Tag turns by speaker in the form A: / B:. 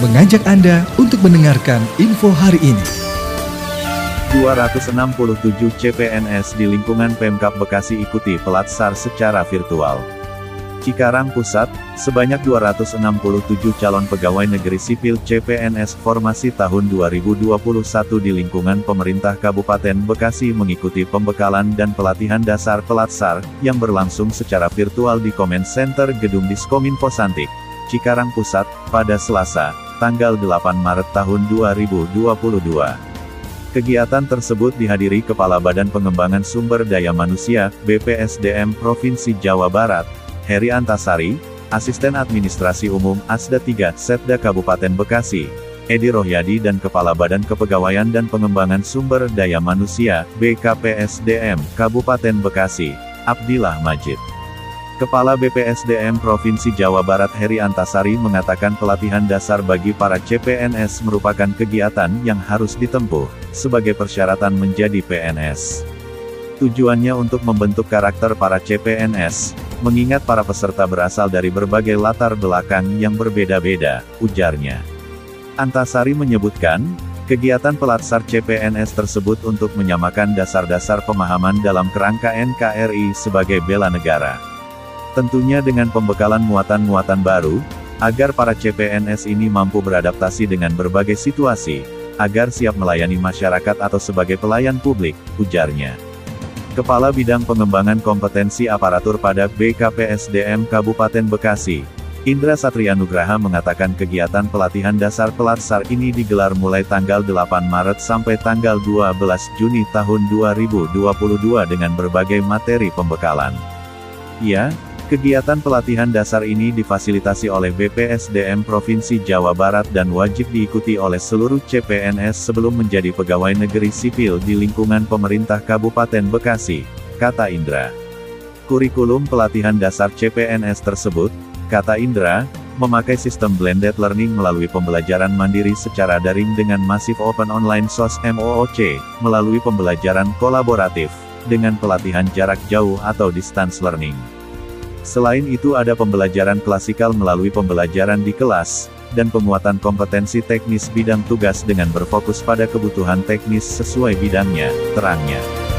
A: mengajak Anda untuk mendengarkan info hari ini.
B: 267 CPNS di lingkungan Pemkap Bekasi ikuti pelatsar secara virtual. Cikarang Pusat, sebanyak 267 calon pegawai negeri sipil CPNS formasi tahun 2021 di lingkungan pemerintah Kabupaten Bekasi mengikuti pembekalan dan pelatihan dasar pelatsar, yang berlangsung secara virtual di Comment Center Gedung Diskominfo Santik, Cikarang Pusat, pada Selasa, tanggal 8 Maret tahun 2022. Kegiatan tersebut dihadiri Kepala Badan Pengembangan Sumber Daya Manusia, BPSDM Provinsi Jawa Barat, Heri Antasari, Asisten Administrasi Umum, ASDA 3, Setda Kabupaten Bekasi, Edi Rohyadi dan Kepala Badan Kepegawaian dan Pengembangan Sumber Daya Manusia, BKPSDM, Kabupaten Bekasi, Abdillah Majid. Kepala BPSDM Provinsi Jawa Barat Heri Antasari mengatakan pelatihan dasar bagi para CPNS merupakan kegiatan yang harus ditempuh, sebagai persyaratan menjadi PNS. Tujuannya untuk membentuk karakter para CPNS, mengingat para peserta berasal dari berbagai latar belakang yang berbeda-beda, ujarnya. Antasari menyebutkan, kegiatan pelatsar CPNS tersebut untuk menyamakan dasar-dasar pemahaman dalam kerangka NKRI sebagai bela negara. Tentunya dengan pembekalan muatan-muatan baru, agar para CPNS ini mampu beradaptasi dengan berbagai situasi, agar siap melayani masyarakat atau sebagai pelayan publik, ujarnya. Kepala Bidang Pengembangan Kompetensi Aparatur pada BKPSDM Kabupaten Bekasi, Indra Satria Nugraha mengatakan kegiatan pelatihan dasar pelatsar ini digelar mulai tanggal 8 Maret sampai tanggal 12 Juni tahun 2022 dengan berbagai materi pembekalan. Ya, Kegiatan pelatihan dasar ini difasilitasi oleh BPSDM Provinsi Jawa Barat dan wajib diikuti oleh seluruh CPNS sebelum menjadi pegawai negeri sipil di lingkungan pemerintah Kabupaten Bekasi, kata Indra. Kurikulum pelatihan dasar CPNS tersebut, kata Indra, memakai sistem blended learning melalui pembelajaran mandiri secara daring dengan masif open online SOS MOOC, melalui pembelajaran kolaboratif, dengan pelatihan jarak jauh atau distance learning. Selain itu ada pembelajaran klasikal melalui pembelajaran di kelas, dan penguatan kompetensi teknis bidang tugas dengan berfokus pada kebutuhan teknis sesuai bidangnya, terangnya.